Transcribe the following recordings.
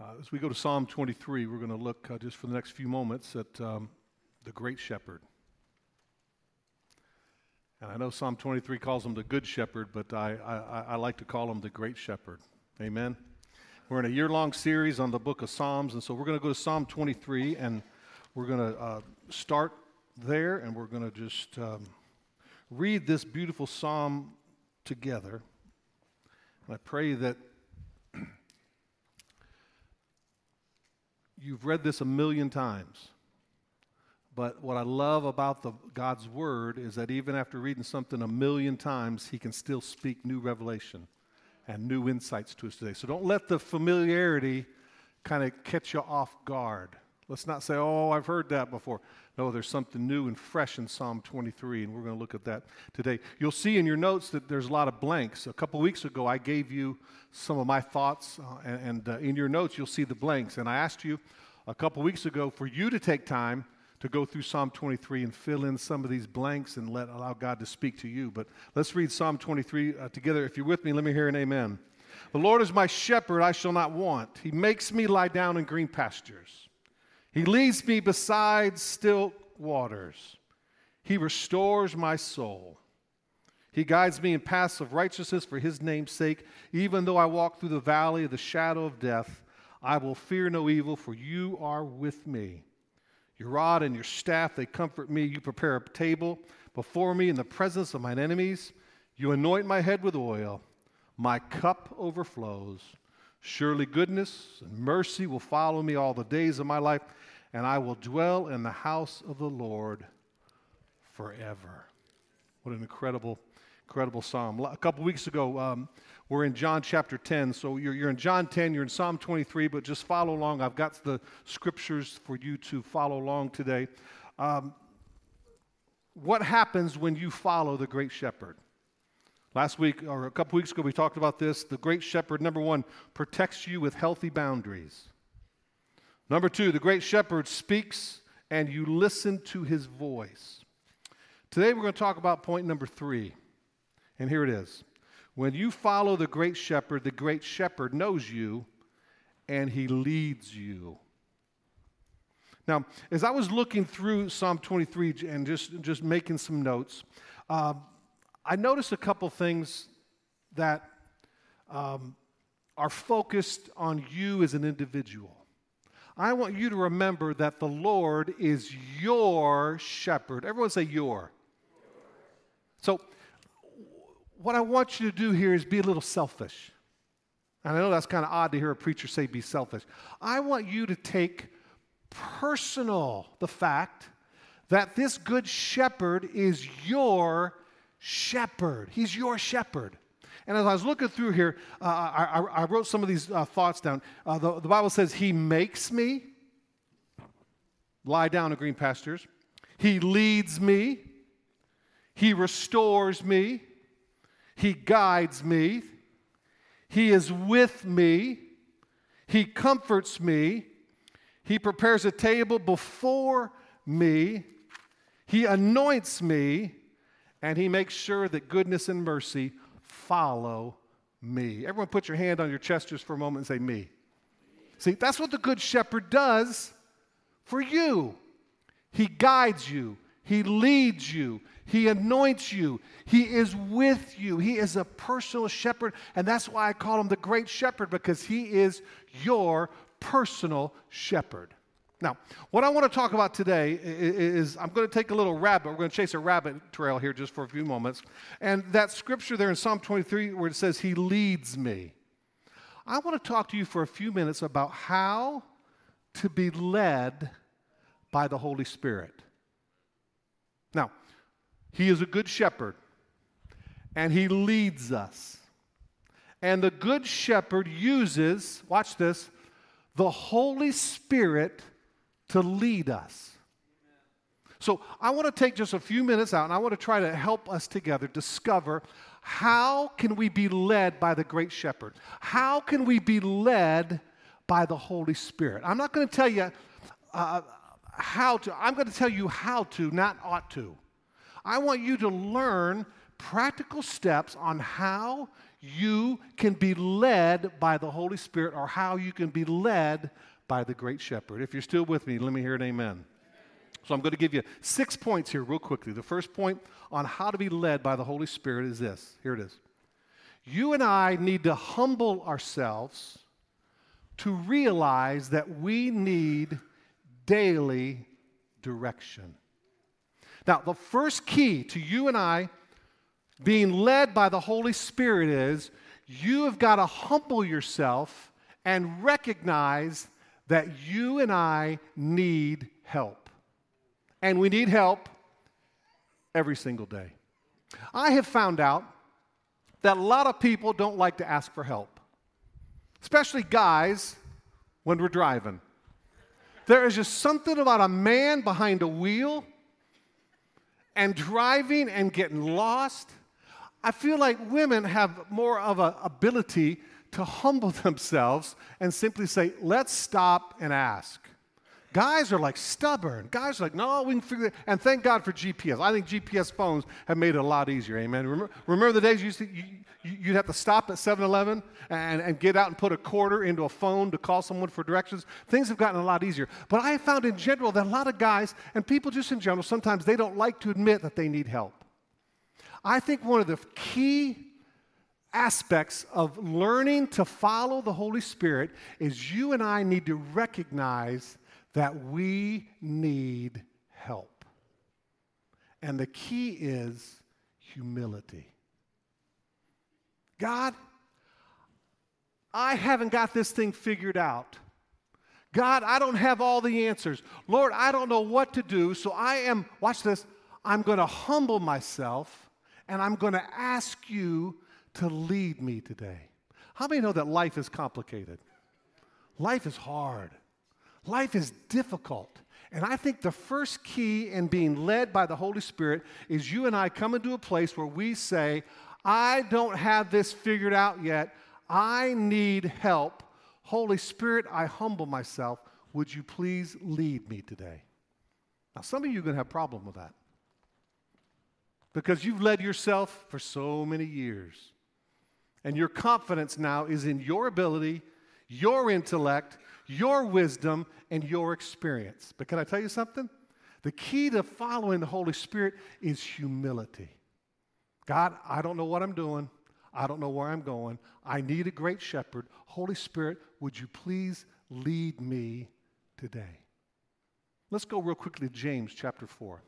Uh, as we go to Psalm 23, we're going to look uh, just for the next few moments at um, the Great Shepherd. And I know Psalm 23 calls him the Good Shepherd, but I, I, I like to call him the Great Shepherd. Amen. We're in a year long series on the book of Psalms, and so we're going to go to Psalm 23, and we're going to uh, start there, and we're going to just um, read this beautiful psalm together. And I pray that you've read this a million times. But what I love about the, God's Word is that even after reading something a million times, He can still speak new revelation and new insights to us today. So don't let the familiarity kind of catch you off guard. Let's not say, oh, I've heard that before. No, there's something new and fresh in Psalm 23, and we're going to look at that today. You'll see in your notes that there's a lot of blanks. A couple weeks ago, I gave you some of my thoughts, uh, and, and uh, in your notes, you'll see the blanks. And I asked you a couple weeks ago for you to take time to go through Psalm 23 and fill in some of these blanks and let allow God to speak to you. But let's read Psalm 23 uh, together. If you're with me, let me hear an amen. The Lord is my shepherd, I shall not want. He makes me lie down in green pastures. He leads me beside still waters. He restores my soul. He guides me in paths of righteousness for his name's sake. Even though I walk through the valley of the shadow of death, I will fear no evil, for you are with me. Your rod and your staff, they comfort me. You prepare a table before me in the presence of mine enemies. You anoint my head with oil. My cup overflows. Surely goodness and mercy will follow me all the days of my life, and I will dwell in the house of the Lord forever. What an incredible, incredible psalm. A couple weeks ago, um, we're in John chapter 10. So you're, you're in John 10, you're in Psalm 23, but just follow along. I've got the scriptures for you to follow along today. Um, what happens when you follow the great shepherd? Last week, or a couple weeks ago, we talked about this. The great shepherd, number one, protects you with healthy boundaries. Number two, the great shepherd speaks and you listen to his voice. Today, we're going to talk about point number three. And here it is. When you follow the great shepherd, the great shepherd knows you and he leads you. Now, as I was looking through Psalm 23 and just, just making some notes, uh, I noticed a couple things that um, are focused on you as an individual. I want you to remember that the Lord is your shepherd. Everyone say your. So, what I want you to do here is be a little selfish. And I know that's kind of odd to hear a preacher say be selfish. I want you to take personal the fact that this good shepherd is your shepherd. He's your shepherd. And as I was looking through here, uh, I, I, wrote some of these uh, thoughts down. Uh, the, the Bible says, He makes me lie down in green pastures, He leads me, He restores me, He guides me, He is with me, He comforts me, He prepares a table before me, He anoints me, and He makes sure that goodness and mercy follow me. Everyone, put your hand on your chest just for a moment and say, Me. See, that's what the Good Shepherd does for you. He guides you, He leads you, He anoints you, He is with you. He is a personal shepherd, and that's why I call Him the Great Shepherd because He is your personal shepherd. Now, what I want to talk about today is I'm going to take a little rabbit. We're going to chase a rabbit trail here just for a few moments. And that scripture there in Psalm 23 where it says, He leads me. I want to talk to you for a few minutes about how to be led by the Holy Spirit. Now, He is a good shepherd, and He leads us. And the good shepherd uses, watch this, the Holy Spirit to lead us. So I want to take just a few minutes out and I want to try to help us together discover how can we be led by the great shepherd? How can we be led by the Holy Spirit? I'm not going to tell you uh, how to, I'm going to tell you how to, not ought to. I want you to learn practical steps on how you can be led by the Holy Spirit or how you can be led by the great shepherd. If you're still with me, let me hear an amen. So I'm going to give you six points here, real quickly. The first point on how to be led by the Holy Spirit is this here it is. You and I need to humble ourselves to realize that we need daily direction. Now, the first key to you and I being led by the Holy Spirit is you have got to humble yourself and recognize that you and I need help. And we need help every single day. I have found out that a lot of people don't like to ask for help, especially guys when we're driving. There is just something about a man behind a wheel and driving and getting lost. I feel like women have more of an ability to humble themselves and simply say, let's stop and ask. Guys are like stubborn. Guys are like, no, we can figure it. And thank God for GPS. I think GPS phones have made it a lot easier. Amen. Remember, remember the days you used to, you, you'd have to stop at 7 Eleven and, and get out and put a quarter into a phone to call someone for directions? Things have gotten a lot easier. But I have found in general that a lot of guys, and people just in general, sometimes they don't like to admit that they need help. I think one of the key aspects of learning to follow the Holy Spirit is you and I need to recognize that we need help. And the key is humility. God, I haven't got this thing figured out. God, I don't have all the answers. Lord, I don't know what to do. So I am, watch this, I'm going to humble myself and I'm going to ask you to lead me today. How many know that life is complicated? Life is hard. Life is difficult. And I think the first key in being led by the Holy Spirit is you and I come into a place where we say, I don't have this figured out yet. I need help. Holy Spirit, I humble myself. Would you please lead me today? Now, some of you are going to have a problem with that because you've led yourself for so many years. And your confidence now is in your ability, your intellect, your wisdom, and your experience. But can I tell you something? The key to following the Holy Spirit is humility. God, I don't know what I'm doing. I don't know where I'm going. I need a great shepherd. Holy Spirit, would you please lead me today? Let's go real quickly to James chapter 4.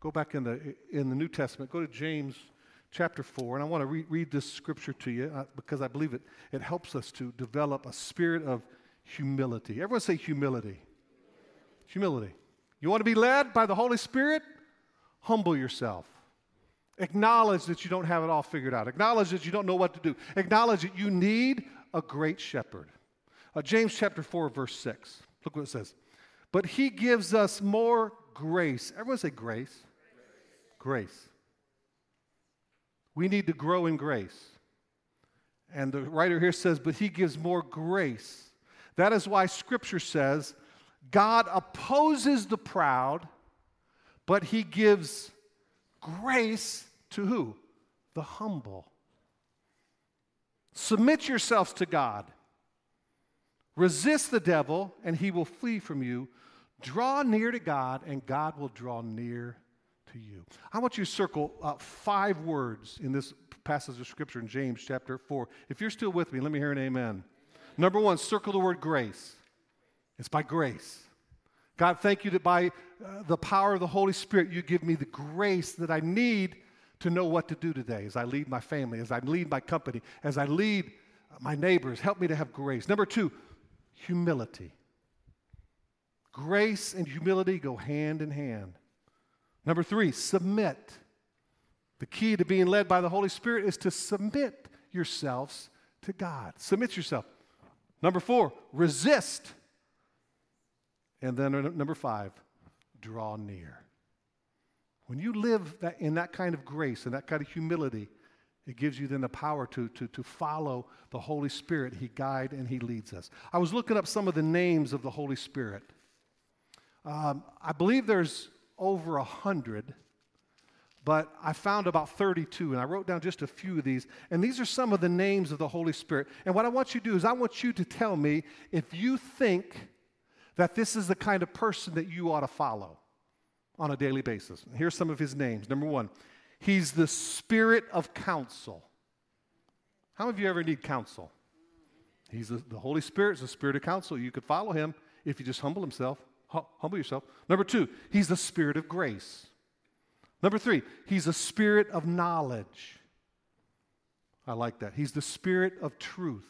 Go back in the, in the New Testament. Go to James chapter 4. And I want to re- read this scripture to you uh, because I believe it, it helps us to develop a spirit of humility. Everyone say humility. Humility. You want to be led by the Holy Spirit? Humble yourself. Acknowledge that you don't have it all figured out. Acknowledge that you don't know what to do. Acknowledge that you need a great shepherd. Uh, James chapter 4, verse 6. Look what it says. But he gives us more grace. Everyone say grace. Grace. We need to grow in grace. And the writer here says, but he gives more grace. That is why scripture says, God opposes the proud, but he gives grace to who? The humble. Submit yourselves to God. Resist the devil, and he will flee from you. Draw near to God, and God will draw near to you. I want you to circle uh, five words in this passage of Scripture in James chapter 4. If you're still with me, let me hear an amen. Number one, circle the word grace. It's by grace. God, thank you that by uh, the power of the Holy Spirit, you give me the grace that I need to know what to do today as I lead my family, as I lead my company, as I lead my neighbors. Help me to have grace. Number two, humility. Grace and humility go hand in hand. Number three, submit. The key to being led by the Holy Spirit is to submit yourselves to God. Submit yourself. Number four, resist. And then number five, draw near. When you live that, in that kind of grace and that kind of humility, it gives you then the power to, to, to follow the Holy Spirit. He guides and He leads us. I was looking up some of the names of the Holy Spirit. Um, I believe there's over a hundred, but I found about 32, and I wrote down just a few of these. And these are some of the names of the Holy Spirit. And what I want you to do is, I want you to tell me if you think that this is the kind of person that you ought to follow on a daily basis. Here's some of his names. Number one, he's the Spirit of counsel. How many of you ever need counsel? He's a, the Holy Spirit is the Spirit of counsel. You could follow him if you just humble himself. Humble yourself. Number two, he's the Spirit of grace. Number three, he's a spirit of knowledge. I like that. He's the spirit of truth.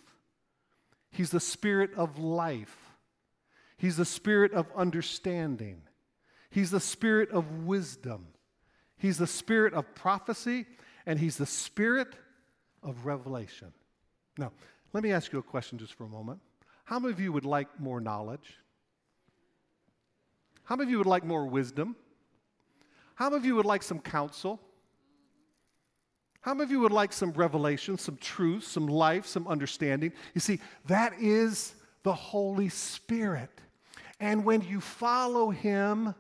He's the spirit of life. He's the spirit of understanding. He's the spirit of wisdom. He's the spirit of prophecy, and he's the spirit of revelation. Now, let me ask you a question just for a moment. How many of you would like more knowledge? How many of you would like more wisdom? How many of you would like some counsel? How many of you would like some revelation, some truth, some life, some understanding? You see, that is the Holy Spirit. And when you follow Him,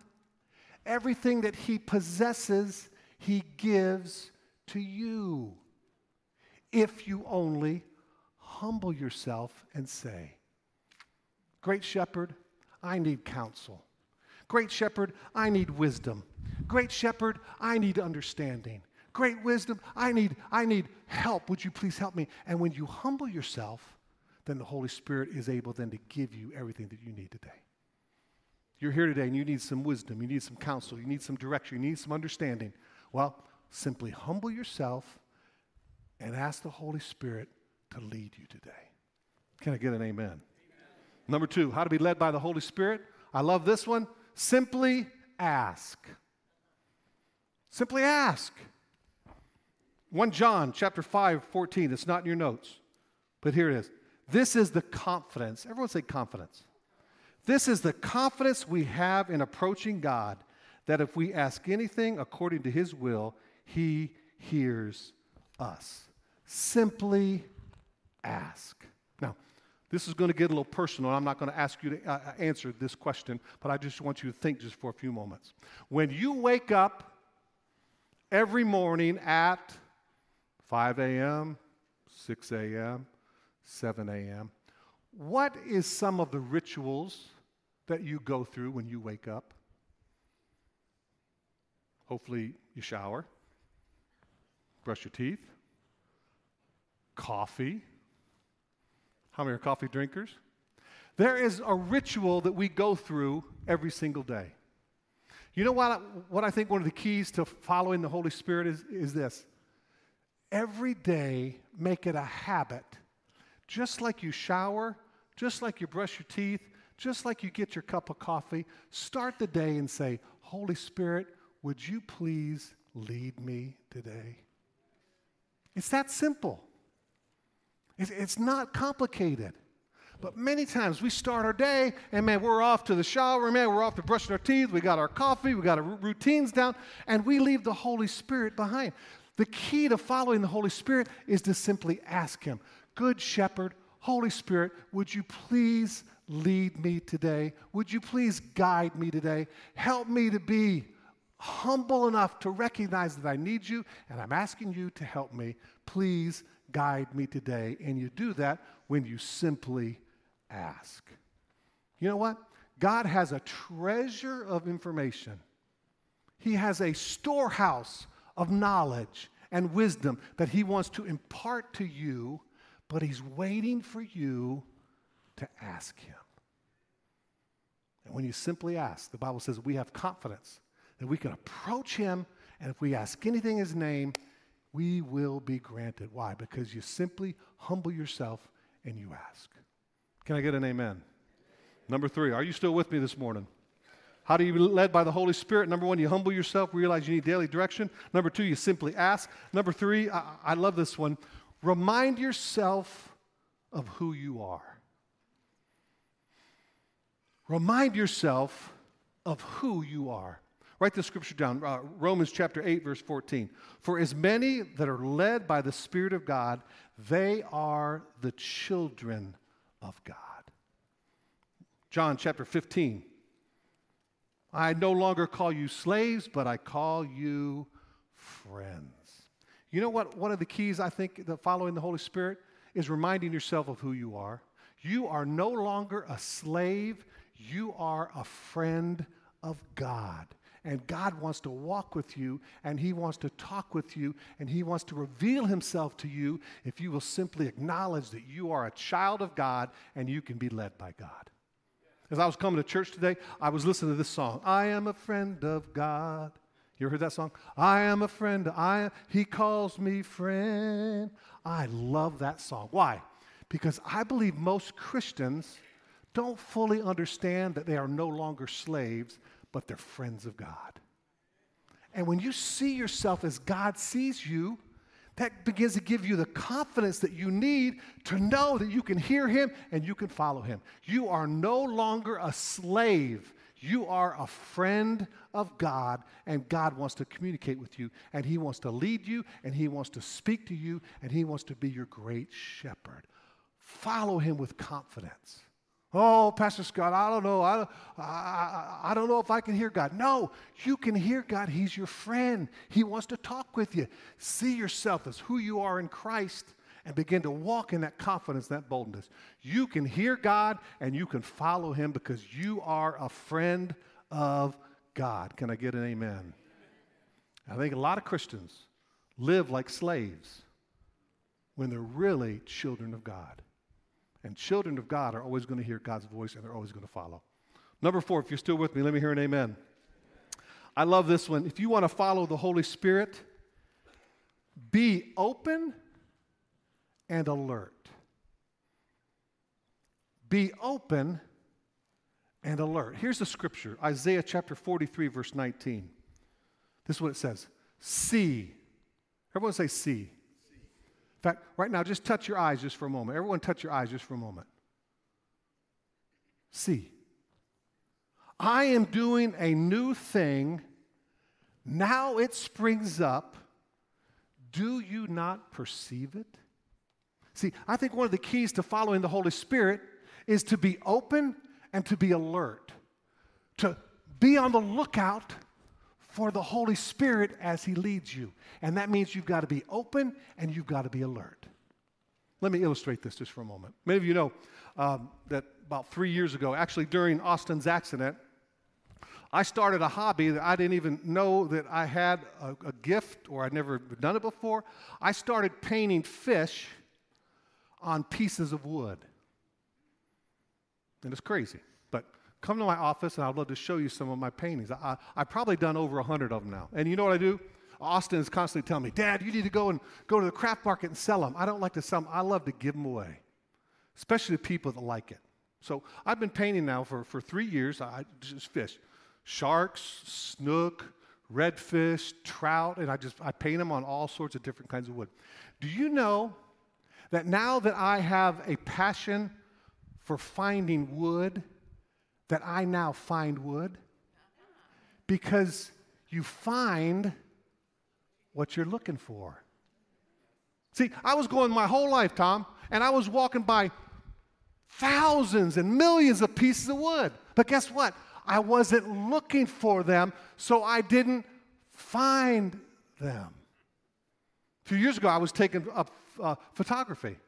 everything that He possesses, He gives to you. If you only humble yourself and say, Great Shepherd, I need counsel. Great Shepherd, I need wisdom. Great shepherd, I need understanding. Great wisdom, I need, I need help. Would you please help me? And when you humble yourself, then the Holy Spirit is able then to give you everything that you need today. You're here today and you need some wisdom, you need some counsel, you need some direction, you need some understanding. Well, simply humble yourself and ask the Holy Spirit to lead you today. Can I get an amen? amen? Number two, how to be led by the Holy Spirit. I love this one. Simply ask. Simply ask. 1 John chapter 5, 14. It's not in your notes, but here it is. This is the confidence. Everyone say confidence. This is the confidence we have in approaching God that if we ask anything according to his will, he hears us. Simply ask. This is going to get a little personal. I'm not going to ask you to uh, answer this question, but I just want you to think just for a few moments. When you wake up every morning at 5 a.m., 6 a.m., 7 a.m. What is some of the rituals that you go through when you wake up? Hopefully, you shower, brush your teeth, coffee. How many are coffee drinkers? There is a ritual that we go through every single day. You know what, what I think one of the keys to following the Holy Spirit is, is this every day, make it a habit. Just like you shower, just like you brush your teeth, just like you get your cup of coffee, start the day and say, Holy Spirit, would you please lead me today? It's that simple. It's not complicated. But many times we start our day and man, we're off to the shower, man, we're off to brushing our teeth, we got our coffee, we got our routines down, and we leave the Holy Spirit behind. The key to following the Holy Spirit is to simply ask Him, Good Shepherd, Holy Spirit, would you please lead me today? Would you please guide me today? Help me to be humble enough to recognize that I need you, and I'm asking you to help me. Please guide me today. And you do that when you simply ask. You know what? God has a treasure of information. He has a storehouse of knowledge and wisdom that He wants to impart to you, but He's waiting for you to ask Him. And when you simply ask, the Bible says we have confidence that we can approach Him, and if we ask anything in His name, we will be granted. Why? Because you simply humble yourself and you ask. Can I get an amen? Number three, are you still with me this morning? How do you be led by the Holy Spirit? Number one, you humble yourself, realize you need daily direction. Number two, you simply ask. Number three, I, I love this one. Remind yourself of who you are. Remind yourself of who you are. Write the scripture down uh, Romans chapter 8, verse 14. For as many that are led by the Spirit of God, they are the children of God. John chapter 15. I no longer call you slaves, but I call you friends. You know what? One of the keys I think that following the Holy Spirit is reminding yourself of who you are. You are no longer a slave, you are a friend of God. And God wants to walk with you, and He wants to talk with you, and He wants to reveal Himself to you if you will simply acknowledge that you are a child of God and you can be led by God. As I was coming to church today, I was listening to this song I am a friend of God. You ever heard that song? I am a friend. I, he calls me friend. I love that song. Why? Because I believe most Christians don't fully understand that they are no longer slaves, but they're friends of God. And when you see yourself as God sees you, that begins to give you the confidence that you need to know that you can hear Him and you can follow Him. You are no longer a slave. You are a friend of God, and God wants to communicate with you, and He wants to lead you, and He wants to speak to you, and He wants to be your great shepherd. Follow Him with confidence. Oh, Pastor Scott, I don't know. I, I, I don't know if I can hear God. No, you can hear God. He's your friend. He wants to talk with you. See yourself as who you are in Christ and begin to walk in that confidence, that boldness. You can hear God and you can follow Him because you are a friend of God. Can I get an amen? I think a lot of Christians live like slaves when they're really children of God. And children of God are always going to hear God's voice and they're always going to follow. Number four, if you're still with me, let me hear an amen. I love this one. If you want to follow the Holy Spirit, be open and alert. Be open and alert. Here's the scripture Isaiah chapter 43, verse 19. This is what it says See. Everyone say, see. In fact, right now, just touch your eyes just for a moment. Everyone, touch your eyes just for a moment. See. I am doing a new thing. Now it springs up. Do you not perceive it? See, I think one of the keys to following the Holy Spirit is to be open and to be alert, to be on the lookout for the Holy Spirit as He leads you. And that means you've got to be open and you've got to be alert. Let me illustrate this just for a moment. Many of you know um, that about three years ago, actually during Austin's accident, I started a hobby that I didn't even know that I had a, a gift or I'd never done it before. I started painting fish on pieces of wood. And it's crazy. Come to my office and I'd love to show you some of my paintings. I, I, have probably done over 100 of them now. And you know what I do? Austin is constantly telling me, Dad, you need to go and go to the craft market and sell them. I don't like to sell them. I love to give them away, especially to people that like it. So I've been painting now for, for three years. I just fish, sharks, snook, redfish, trout, and I just I paint them on all sorts of different kinds of wood. Do you know that now that I have a passion for finding wood that I now find wood? Because you find what you're looking for. See, I was going my whole life, Tom, and I was walking by thousands and millions of pieces of wood. But guess what? I wasn't looking for them, so I didn't find them. A few years ago, I was taking up uh, photography.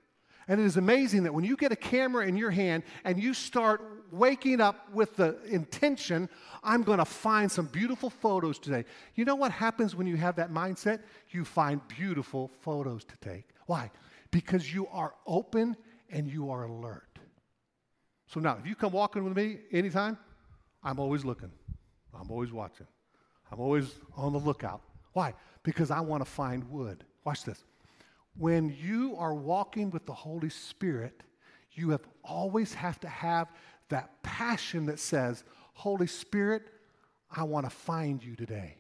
And it is amazing that when you get a camera in your hand and you start waking up with the intention, I'm going to find some beautiful photos today. You know what happens when you have that mindset? You find beautiful photos to take. Why? Because you are open and you are alert. So now, if you come walking with me anytime, I'm always looking, I'm always watching, I'm always on the lookout. Why? Because I want to find wood. Watch this. When you are walking with the Holy Spirit, you have always have to have that passion that says, Holy Spirit, I want to find you today.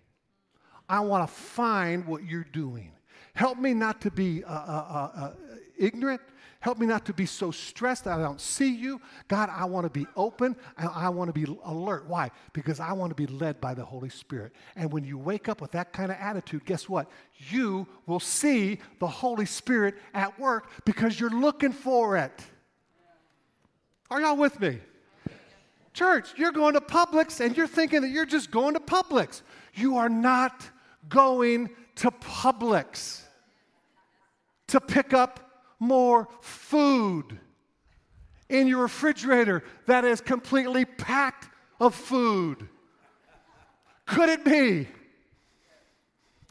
I want to find what you're doing. Help me not to be uh, uh, uh, uh ignorant. Help me not to be so stressed that I don't see you. God, I want to be open and I want to be alert. Why? Because I want to be led by the Holy Spirit. And when you wake up with that kind of attitude, guess what? You will see the Holy Spirit at work because you're looking for it. Are y'all with me? Church, you're going to Publix and you're thinking that you're just going to Publix. You are not going to Publix to pick up more food in your refrigerator that is completely packed of food. Could it be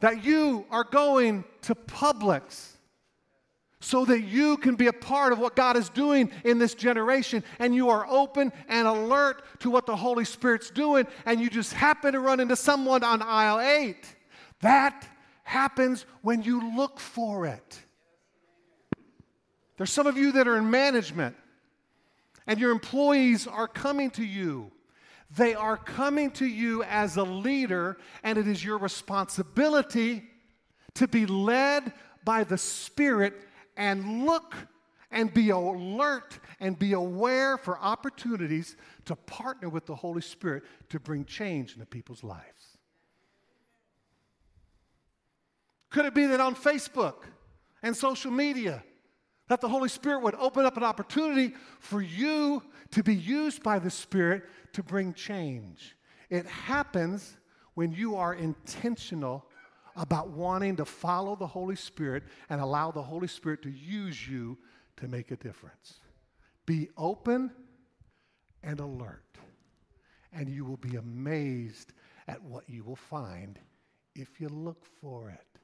that you are going to Publix so that you can be a part of what God is doing in this generation and you are open and alert to what the Holy Spirit's doing and you just happen to run into someone on aisle 8? That happens when you look for it. There's some of you that are in management and your employees are coming to you. They are coming to you as a leader, and it is your responsibility to be led by the Spirit and look and be alert and be aware for opportunities to partner with the Holy Spirit to bring change into people's lives. Could it be that on Facebook and social media, that the Holy Spirit would open up an opportunity for you to be used by the Spirit to bring change. It happens when you are intentional about wanting to follow the Holy Spirit and allow the Holy Spirit to use you to make a difference. Be open and alert, and you will be amazed at what you will find if you look for it.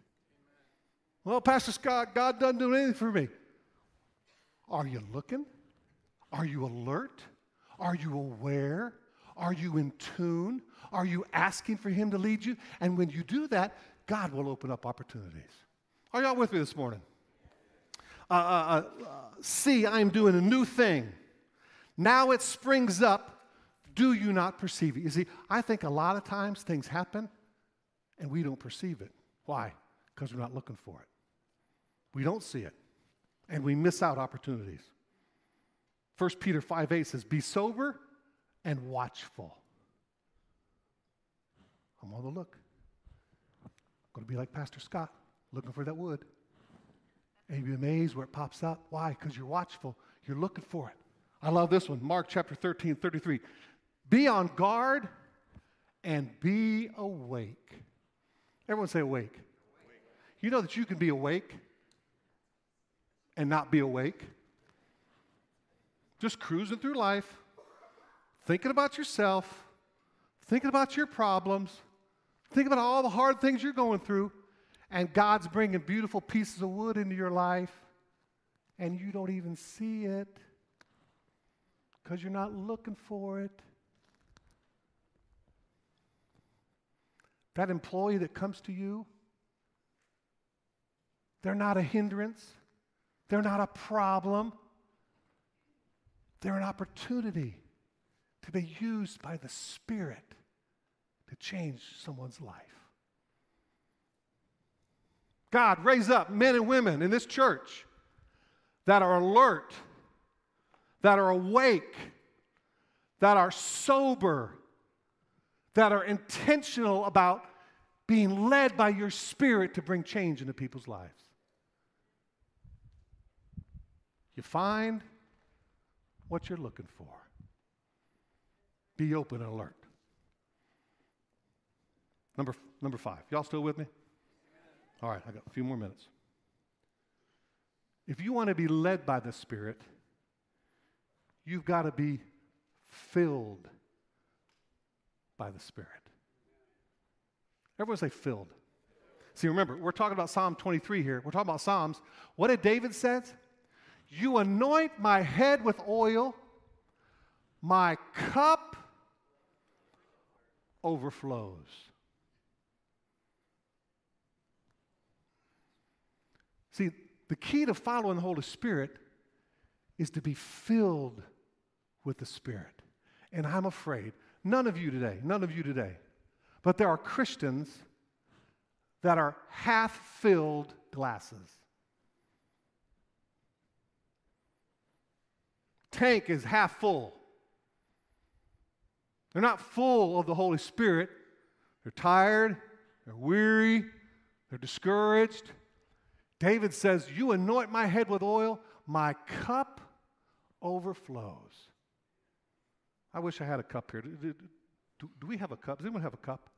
Well, Pastor Scott, God doesn't do anything for me. Are you looking? Are you alert? Are you aware? Are you in tune? Are you asking for Him to lead you? And when you do that, God will open up opportunities. Are y'all with me this morning? Uh, uh, uh, see, I'm doing a new thing. Now it springs up. Do you not perceive it? You see, I think a lot of times things happen and we don't perceive it. Why? Because we're not looking for it. We don't see it and we miss out opportunities. 1 Peter 5 8 says, Be sober and watchful. I'm on the look. I'm going to be like Pastor Scott, looking for that wood. And you'll be amazed where it pops up. Why? Because you're watchful. You're looking for it. I love this one. Mark chapter 13, 33. Be on guard and be awake. Everyone say awake. awake. You know that you can be awake and not be awake. Just cruising through life, thinking about yourself, thinking about your problems, thinking about all the hard things you're going through, and God's bringing beautiful pieces of wood into your life, and you don't even see it because you're not looking for it. That employee that comes to you, they're not a hindrance. They're not a problem, they're an opportunity to be used by the Spirit to change someone's life. God, raise up men and women in this church that are alert, that are awake, that are sober, that are intentional about being led by your Spirit to bring change into people's lives. You find what you're looking for. Be open and alert. Number, number five. Y'all still with me? All right, I got a few more minutes. If you want to be led by the Spirit, you've got to be filled by the Spirit. Everyone say filled. See, remember, we're talking about Psalm 23 here. We're talking about Psalms. What did David say? You anoint my head with oil, my cup overflows. See, the key to following the Holy Spirit is to be filled with the Spirit. And I'm afraid, none of you today, none of you today, but there are Christians that are half filled glasses. Tank is half full. They're not full of the Holy Spirit. They're tired, they're weary, they're discouraged. David says, You anoint my head with oil, my cup overflows. I wish I had a cup here. Do, do, do we have a cup? Does anyone have a cup?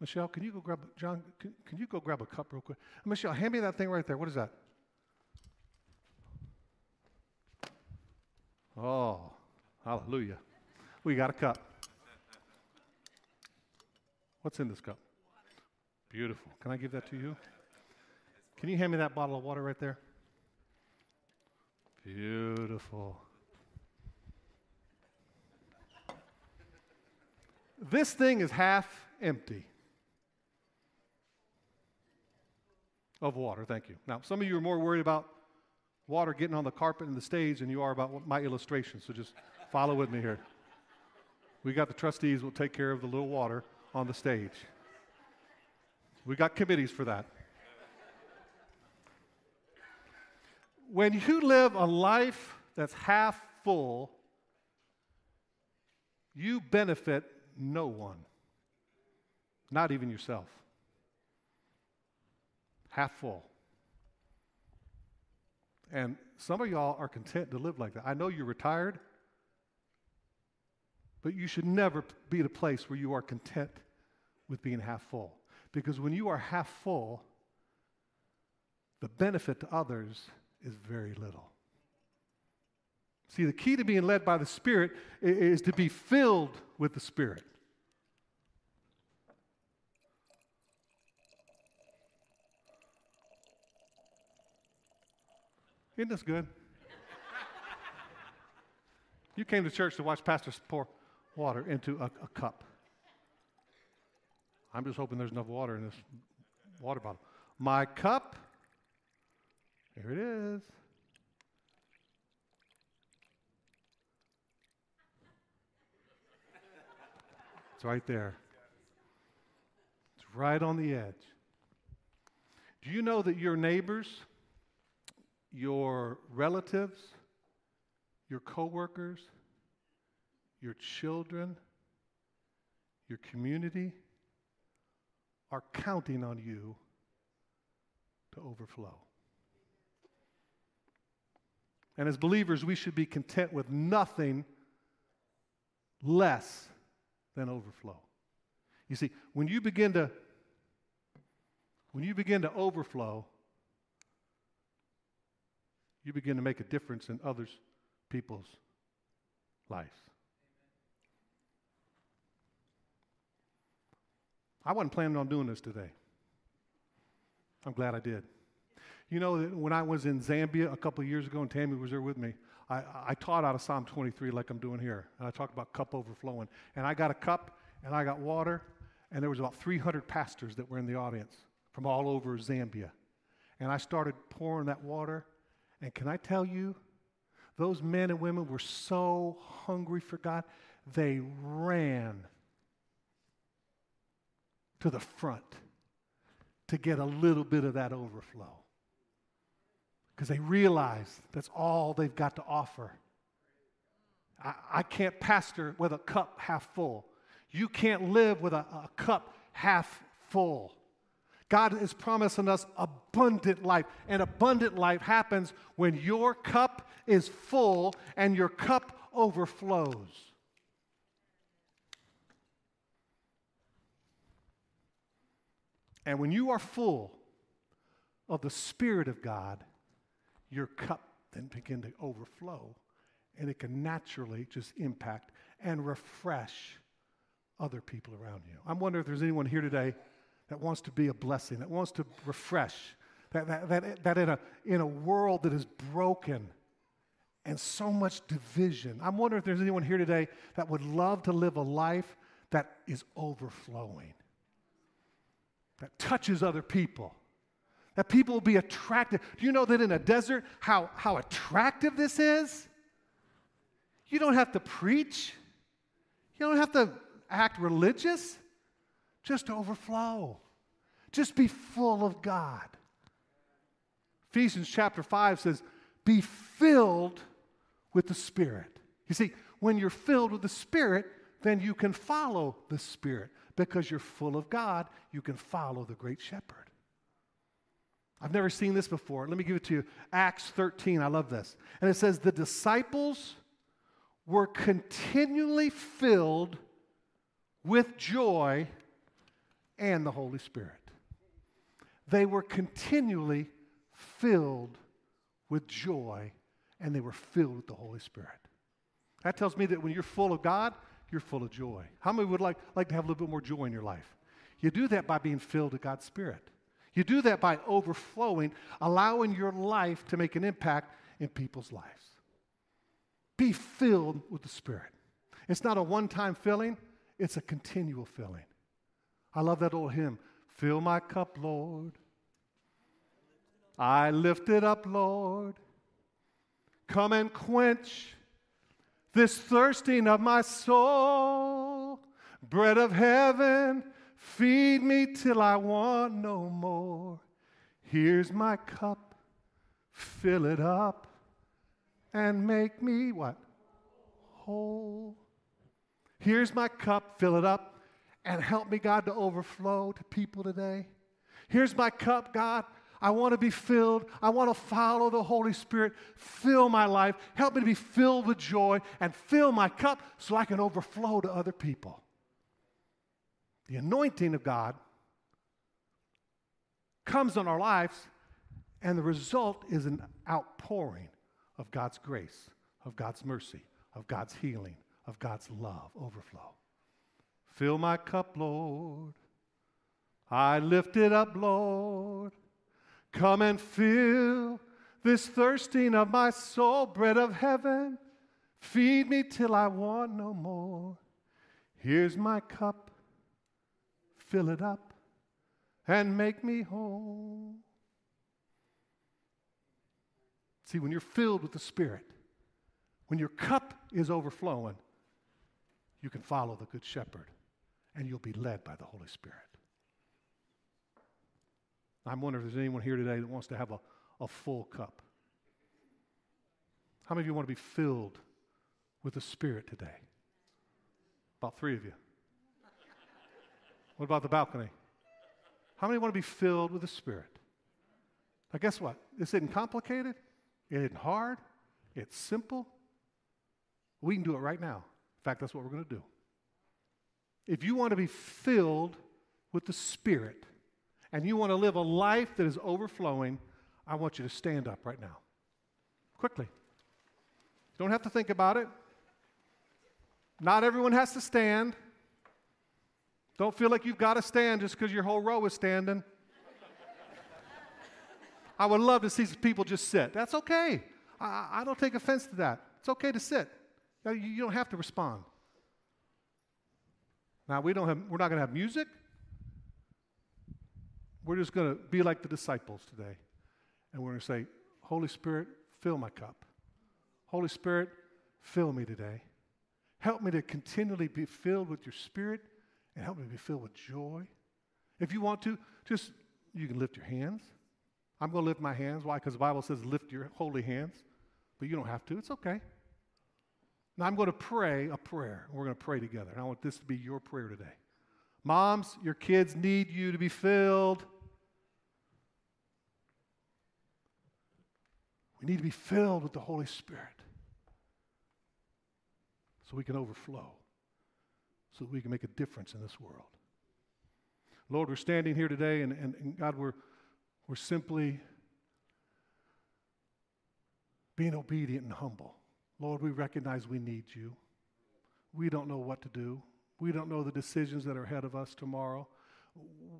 Michelle, can you go grab, John, can, can you go grab a cup real quick? Michelle, hand me that thing right there. What is that? Oh, hallelujah. We got a cup. What's in this cup? Beautiful. Can I give that to you? Can you hand me that bottle of water right there? Beautiful. This thing is half empty of water. Thank you. Now, some of you are more worried about water getting on the carpet and the stage than you are about my illustration, so just follow with me here. We got the trustees will take care of the little water on the stage. We got committees for that. When you live a life that's half full, you benefit no one, not even yourself. Half full. And some of y'all are content to live like that. I know you're retired, but you should never be at a place where you are content with being half full. Because when you are half full, the benefit to others is very little. See, the key to being led by the Spirit is to be filled with the Spirit. Isn't this good? you came to church to watch pastors pour water into a, a cup. I'm just hoping there's enough water in this water bottle. My cup, here it is. It's right there. It's right on the edge. Do you know that your neighbors, your relatives, your coworkers, your children, your community are counting on you to overflow. And as believers, we should be content with nothing less than overflow. You see, when you begin to when you begin to overflow, you begin to make a difference in others people's lives. I wasn't planning on doing this today. I'm glad I did. You know, when I was in Zambia a couple years ago, and Tammy was there with me, I, I taught out of Psalm 23 like I'm doing here. And I talked about cup overflowing. And I got a cup, and I got water, and there was about 300 pastors that were in the audience from all over Zambia. And I started pouring that water. And can I tell you, those men and women were so hungry for God, they ran to the front to get a little bit of that overflow. Because they realize that's all they've got to offer. I, I, can't pastor with a cup half full. You can't live with a, a cup half full. God is promising us abundant life. And abundant life happens when your cup is full and your cup overflows. And when you are full of the Spirit of God, your cup then begin to overflow and it can naturally just impact and refresh other people around you. I'm wondering if there's anyone here today that wants to be a blessing, that wants to refresh, that, that, that, that in, a, in a world that is broken and so much division, I'm wondering if there's anyone here today that would love to live a life that is overflowing that touches other people, that people will be attracted. Do you know that in a desert, how, how attractive this is? You don't have to preach, you don't have to act religious, just overflow. Just be full of God. Ephesians chapter 5 says, Be filled with the Spirit. You see, when you're filled with the Spirit, then you can follow the Spirit because you're full of God, you can follow the great shepherd. I've never seen this before. Let me give it to you. Acts 13, I love this. And it says, The disciples were continually filled with joy and the Holy Spirit. They were continually filled with joy and they were filled with the Holy Spirit. That tells me that when you're full of God, you're full of joy. How many would like, like to have a little bit more joy in your life? You do that by being filled with God's Spirit. You do that by overflowing, allowing your life to make an impact in people's lives. Be filled with the Spirit. It's not a one time filling, it's a continual filling. I love that old hymn Fill my cup, Lord. I lift it up, Lord. Come and quench this thirsting of my soul. Bread of heaven, feed me till I want no more. Here's my cup, fill it up, and make me what? Whole. Here's my cup, fill it up, and help me, God, to overflow to people today. Here's my cup, God. I want to be filled. I want to follow the Holy Spirit. Fill my life. Help me to be filled with joy and fill my cup so I can overflow to other people. The anointing of God comes on our lives, and the result is an outpouring of God's grace, of God's mercy, of God's healing, of God's love overflow. Fill my cup, Lord. I lift it up, Lord. Come and fill this thirsting of my soul, bread of heaven. Feed me till I want no more. Here's my cup. Fill it up and make me whole. See, when you're filled with the Spirit, when your cup is overflowing, you can follow the Good Shepherd and you'll be led by the Holy Spirit. I'm wondering if there's anyone here today that wants to have a, a full cup. How many of you want to be filled with the Spirit today? About three of you. What about the balcony? How many want to be filled with the Spirit? Now, guess what? This isn't complicated, it isn't hard, it's simple. We can do it right now. In fact, that's what we're going to do. If you want to be filled with the Spirit and you want to live a life that is overflowing, I want you to stand up right now. Quickly. You don't have to think about it. Not everyone has to stand. Don't feel like you've got to stand just because your whole row is standing. I would love to see some people just sit. That's okay. I, I don't take offense to that. It's okay to sit. You don't have to respond. Now we don't have, we're not going to have music. We're just going to be like the disciples today. And we're going to say, Holy Spirit, fill my cup. Holy Spirit, fill me today. Help me to continually be filled with your spirit and help me be filled with joy. If you want to, just you can lift your hands. I'm going to lift my hands. Why? Because the Bible says lift your holy hands. But you don't have to. It's okay. Now I'm going to pray a prayer. We're going to pray together. And I want this to be your prayer today. Moms, your kids need you to be filled. We need to be filled with the Holy Spirit so we can overflow, so we can make a difference in this world. Lord, we're standing here today, and, and, and God, we're, we're simply being obedient and humble. Lord, we recognize we need you. We don't know what to do. We don't know the decisions that are ahead of us tomorrow.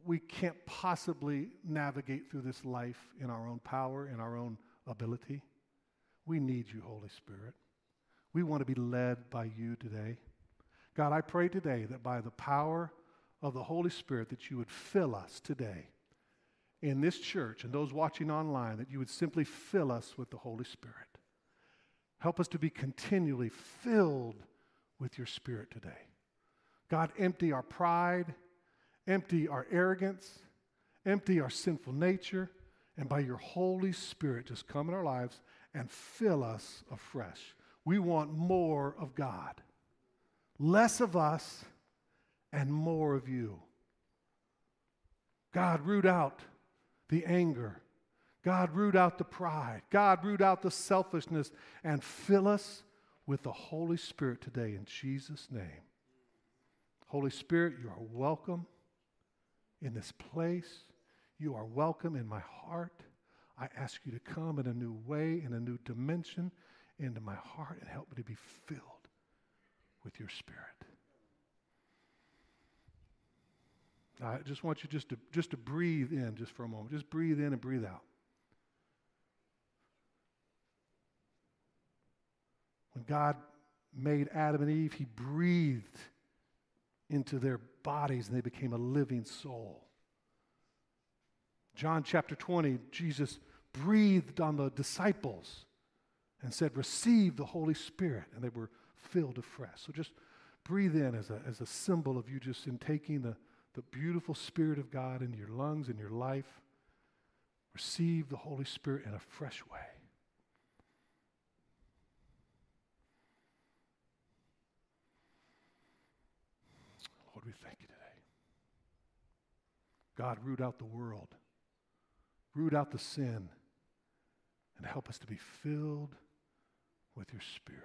We can't possibly navigate through this life in our own power, in our own ability. We need you, Holy Spirit. We want to be led by you today. God, I pray today that by the power of the Holy Spirit that you would fill us today in this church and those watching online, that you would simply fill us with the Holy Spirit. Help us to be continually filled with your Spirit today. God, empty our pride, empty our arrogance, empty our sinful nature, and by your Holy Spirit, just come in our lives and fill us afresh. We want more of God, less of us, and more of you. God, root out the anger. God, root out the pride. God, root out the selfishness and fill us with the Holy Spirit today in Jesus' name. Holy Spirit, you are welcome in this place. You are welcome in my heart. I ask you to come in a new way, in a new dimension into my heart and help me to be filled with your spirit. I just want you just to, just to breathe in just for a moment. Just breathe in and breathe out. When God made Adam and Eve, he breathed into their bodies and they became a living soul. John chapter 20, Jesus breathed on the disciples and said, Receive the Holy Spirit. And they were filled afresh. So just breathe in as a, as a symbol of you just in taking the, the beautiful Spirit of God into your lungs and your life. Receive the Holy Spirit in a fresh way. Lord, we thank you today. God, root out the world, root out the sin, and help us to be filled with your Spirit.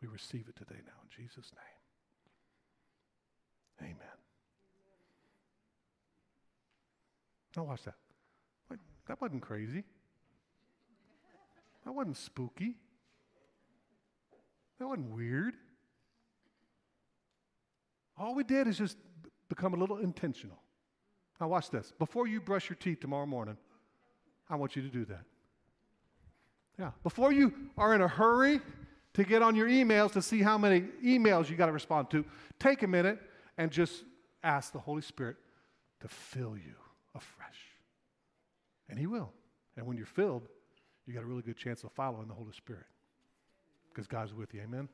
We receive it today now in Jesus' name. Amen. Now watch that. That wasn't crazy. That wasn't spooky. That wasn't weird. All we did is just become a little intentional. Now, watch this. Before you brush your teeth tomorrow morning, I want you to do that. Yeah. Before you are in a hurry to get on your emails to see how many emails you got to respond to, take a minute and just ask the Holy Spirit to fill you afresh. And He will. And when you're filled, you got a really good chance of following the Holy Spirit because God's with you. Amen.